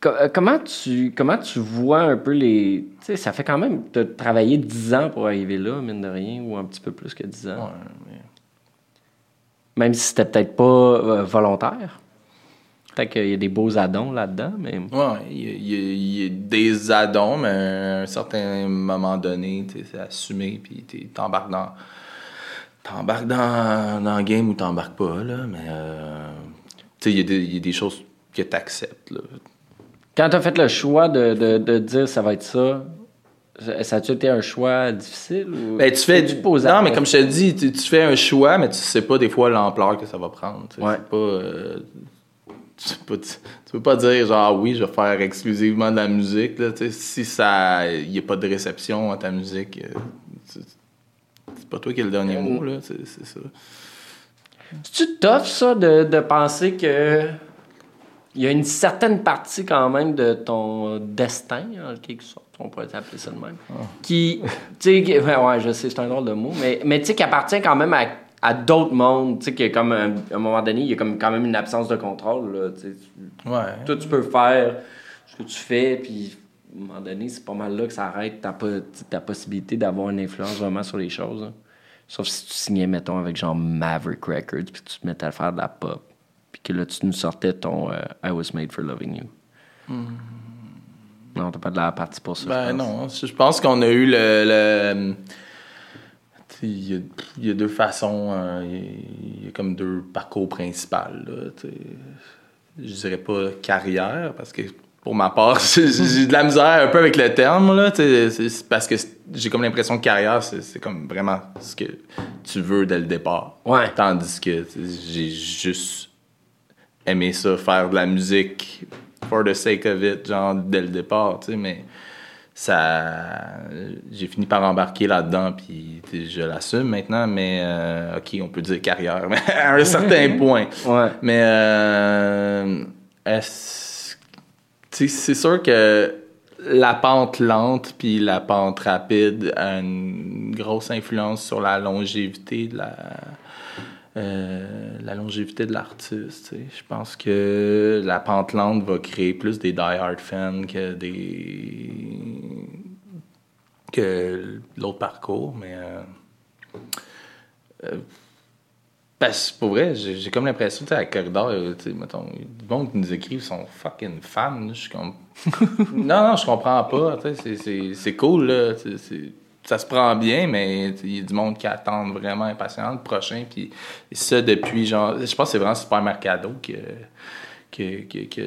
co- comment, tu, comment tu vois un peu les. Tu sais, ça fait quand même. T'as travaillé 10 ans pour arriver là, mine de rien, ou un petit peu plus que 10 ans? Ouais, Même si c'était peut-être pas euh, volontaire. Peut-être qu'il y a des beaux addons là-dedans, mais. Ouais, il y, a- y y des addons, mais à un certain moment donné, c'est assumé, puis t'embarques dans. T'embarques dans, dans le game ou t'embarques pas, là, mais. euh, tu sais, il y, a des- il y a des choses que t'acceptes, là. Quand t'as fait le choix de, de, de dire ça va être ça, Ça a-tu été un choix difficile ou Ben, tu fais du. Non, mais comme je te dis, tu, tu fais un choix, mais tu sais pas des fois l'ampleur que ça va prendre. Ouais. C'est pas. euh, tu, peux tu peux pas dire genre oui, je vais faire exclusivement de la musique. Là, si ça il y a pas de réception à ta musique, euh, c'est pas toi qui as le dernier Euh, mot, là. C'est c'est ça. C'est-tu tough, ça, de, de penser que il y a une certaine partie quand même de ton destin, en quelque sorte, on pourrait appeler ça de même, qui, tu sais, ouais, je sais, c'est un drôle de mot, mais, mais tu sais, qui appartient quand même à, à d'autres mondes, tu sais, que comme, euh, à un moment donné, il y a comme quand même une absence de contrôle, là, tu sais. Ouais. Toi, tu peux faire ce que tu fais, puis à un moment donné, c'est pas mal là que ça arrête ta, ta possibilité d'avoir une influence vraiment sur les choses. hein. Sauf si tu signais, mettons, avec genre Maverick Records, puis tu te mettais à faire de la pop, puis que là, tu nous sortais ton euh, I Was Made for Loving You. Non, t'as pas de la partie pour ça. Ben non, je pense qu'on a eu le. Il y, a, il y a deux façons, hein, il y a- comme deux parcours principaux. Là, je dirais pas carrière, parce que pour ma part, j'ai de la misère un peu avec le terme. Là, c'est- parce que j'ai comme l'impression que carrière, c'est comme vraiment ce que tu veux dès le départ. Ouais. Tandis que j'ai juste aimé ça, faire de la musique for the sake of it, genre dès le départ, tu sais, mais ça. J'ai fini par embarquer là-dedans, puis je l'assume maintenant, mais euh, ok, on peut dire carrière, mais à un certain point. Ouais. Mais euh, est-ce- tu sais, c'est sûr que la pente lente puis la pente rapide a une grosse influence sur la longévité de la euh, la longévité de l'artiste. Je pense que la pente lente va créer plus des die-hard fans que des que l'autre parcours, mais euh, euh, parce que pour vrai, j'ai comme l'impression, sais, à Corridor, mettons, du monde qui nous écrit, ils sont fucking fans. Je non, non, je comprends pas. c'est- cool, là. Ça se prend bien, mais il y a du monde qui attend vraiment impatient le prochain. Puis et ça, depuis, genre. Je pense que c'est vraiment Super Mercado que. que, que, que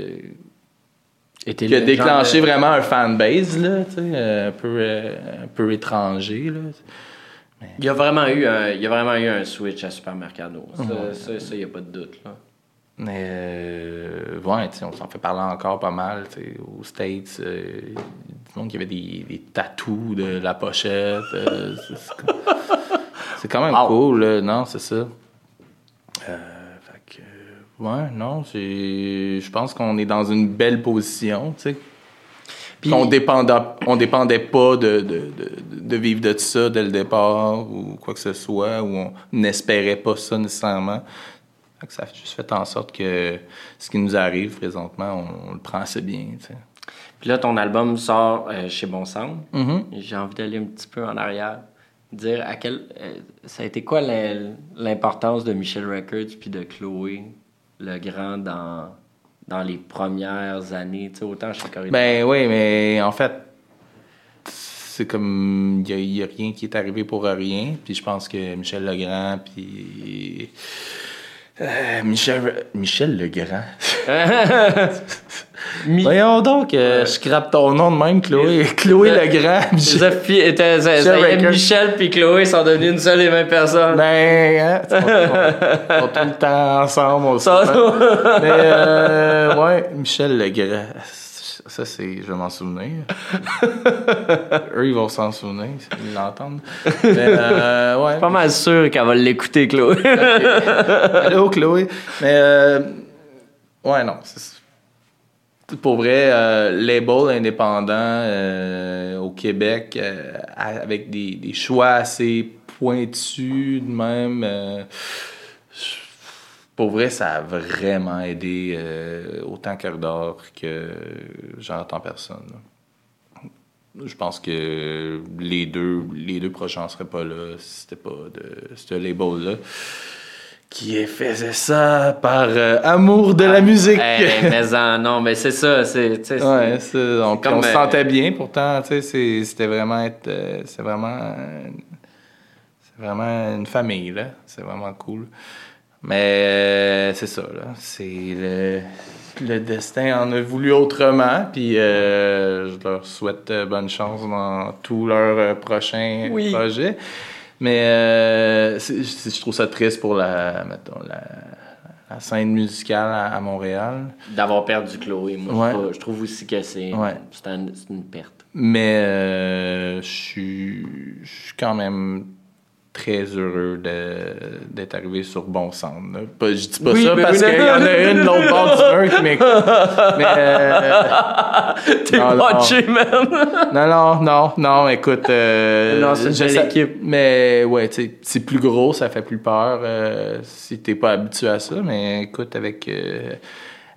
Et t'es qui a le déclenché de- vraiment un fanbase, là, tu sais, euh, un peu, euh, un peu étranger, là. Il y a vraiment eu un, il y a vraiment eu un switch à Supermercado. Ça, ça, ça, y a pas de doute, là. Mais, euh, ouais, on s'en fait parler encore pas mal, aux States. euh, Il y a du monde qui avait des, des tatous de la pochette. euh, c'est- quand même Wow. cool, là. Non, c'est ça. Euh, fait que, ouais, non, je pense qu'on est dans une belle position, tu sais. Puis- Qu'on dépendait, on dépendait pas de, de, de, de vivre de ça dès le départ ou quoi que ce soit, ou on n'espérait pas ça nécessairement. Que ça a juste fait en sorte que ce qui nous arrive présentement, on, on le prend assez bien. Puis là, ton album sort euh, chez Bon Sound. Mhm. J'ai envie d'aller un petit peu en arrière. Dire à quel. euh, ça a été quoi l'im- l'importance de Michel Records puis de Chloé le Grand dans, dans les premières années, tu sais, autant chez Corridor? Ben oui, mais en fait, c'est comme. Il n'y a, rien qui est arrivé pour rien. Puis je pense que Michel Legrand, puis. Euh, Michel, Michel Legrand. Mi- Voyons donc, euh, je scrape ton nom de même, Chloé. Chloé Legrand. Michel- Records. Michel puis Chloé sont devenus une seule et même personne. Ben, hein, on, on- tout le temps ensemble, pas. Mais, euh, ouais, Michel Legrand. Ça, c'est. Je vais m'en souvenir. Eux, ils vont s'en souvenir, ils l'entendent. Mais, euh, ouais. pas mal sûr qu'elle va l'écouter, Chloé. Allô, Chloé. Mais, euh, ouais, non. Pour vrai, euh, label indépendant euh, au Québec, avec des, des choix assez pointus, de même. Pour vrai, ça a vraiment aidé euh, autant Corridor que j'entends personne. là. Je pense que les deux, les deux prochains ne seraient pas là si c'était pas de ce label-là qui faisait ça par euh, amour de la musique. Eh, mais en- non, mais c'est ça. C'est, Ouais, on, comme, on se euh, sentait bien pourtant, c'était vraiment être, euh, c'est vraiment, euh, c'est vraiment une famille là, c'est vraiment cool. Mais euh, c'est ça là, c'est le, le destin en a voulu autrement, puis euh, je leur souhaite euh, bonne chance dans tous leurs euh, prochains Oui. projets. Mais euh, je trouve ça triste pour la, mettons, la, la scène musicale à, à Montréal. D'avoir perdu Chloé, moi, Ouais. je, trouve, je trouve aussi que c'est Ouais. un- une perte. Mais euh, je suis quand même très heureux de- d'être arrivé sur Bon. Pas, je dis pas Oui, ça parce qu'il y en a une de l'autre bord du mur, mais... mais euh, T'es watché, man! non, non, non, non, écoute... euh, Non, c'est une je belle sais- équipe. Mais ouais, tu sais, c'est plus gros, ça fait plus peur euh, si t'es pas habitué à ça. Mais écoute, avec... euh,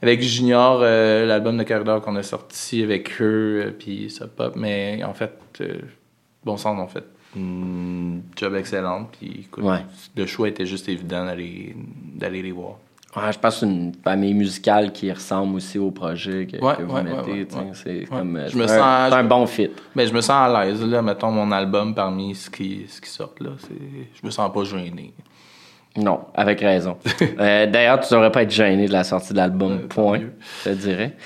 avec Junior, euh, l'album de Corridor qu'on a sorti avec eux, euh, puis ça pop, mais en fait, euh, Bon Sang ont fait une job excellente, puis écoute, Ouais. le choix était juste évident d'aller d'aller les voir. Ouais, je pense que c'est une famille musicale qui ressemble aussi au projet que, Ouais, que vous mettez. C'est comme Je me un, sens- un bon fit. Mais je me sens à l'aise, là, mettons mon album parmi ce qui, ce qui sort, là, je me sens pas gêné. Non, avec raison. Euh, D'ailleurs, tu devrais pas être gêné de la sortie de l'album, Euh, point, je te dirais.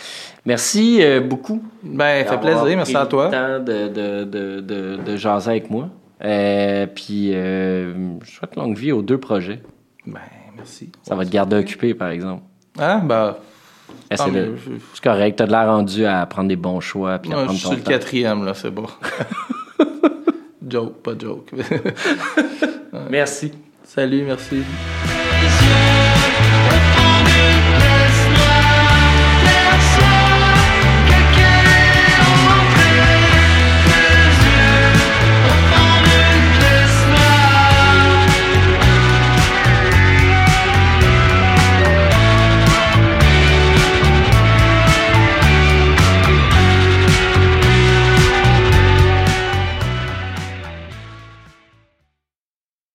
Merci euh, beaucoup. Ben, fait plaisir, merci à toi. temps de, de, de, de, de jaser avec moi. Euh, puis, euh, je souhaite longue vie aux deux projets. Ben, merci. Ça va te garder occupé, par exemple. Hein? Ben, Eh, c'est le-. Je- correct, t'as de l'air rendu à prendre des bons choix puis à Ouais, je prendre suis ton le temps. quatrième, là, c'est bon. joke, pas joke. Merci. Salut, merci.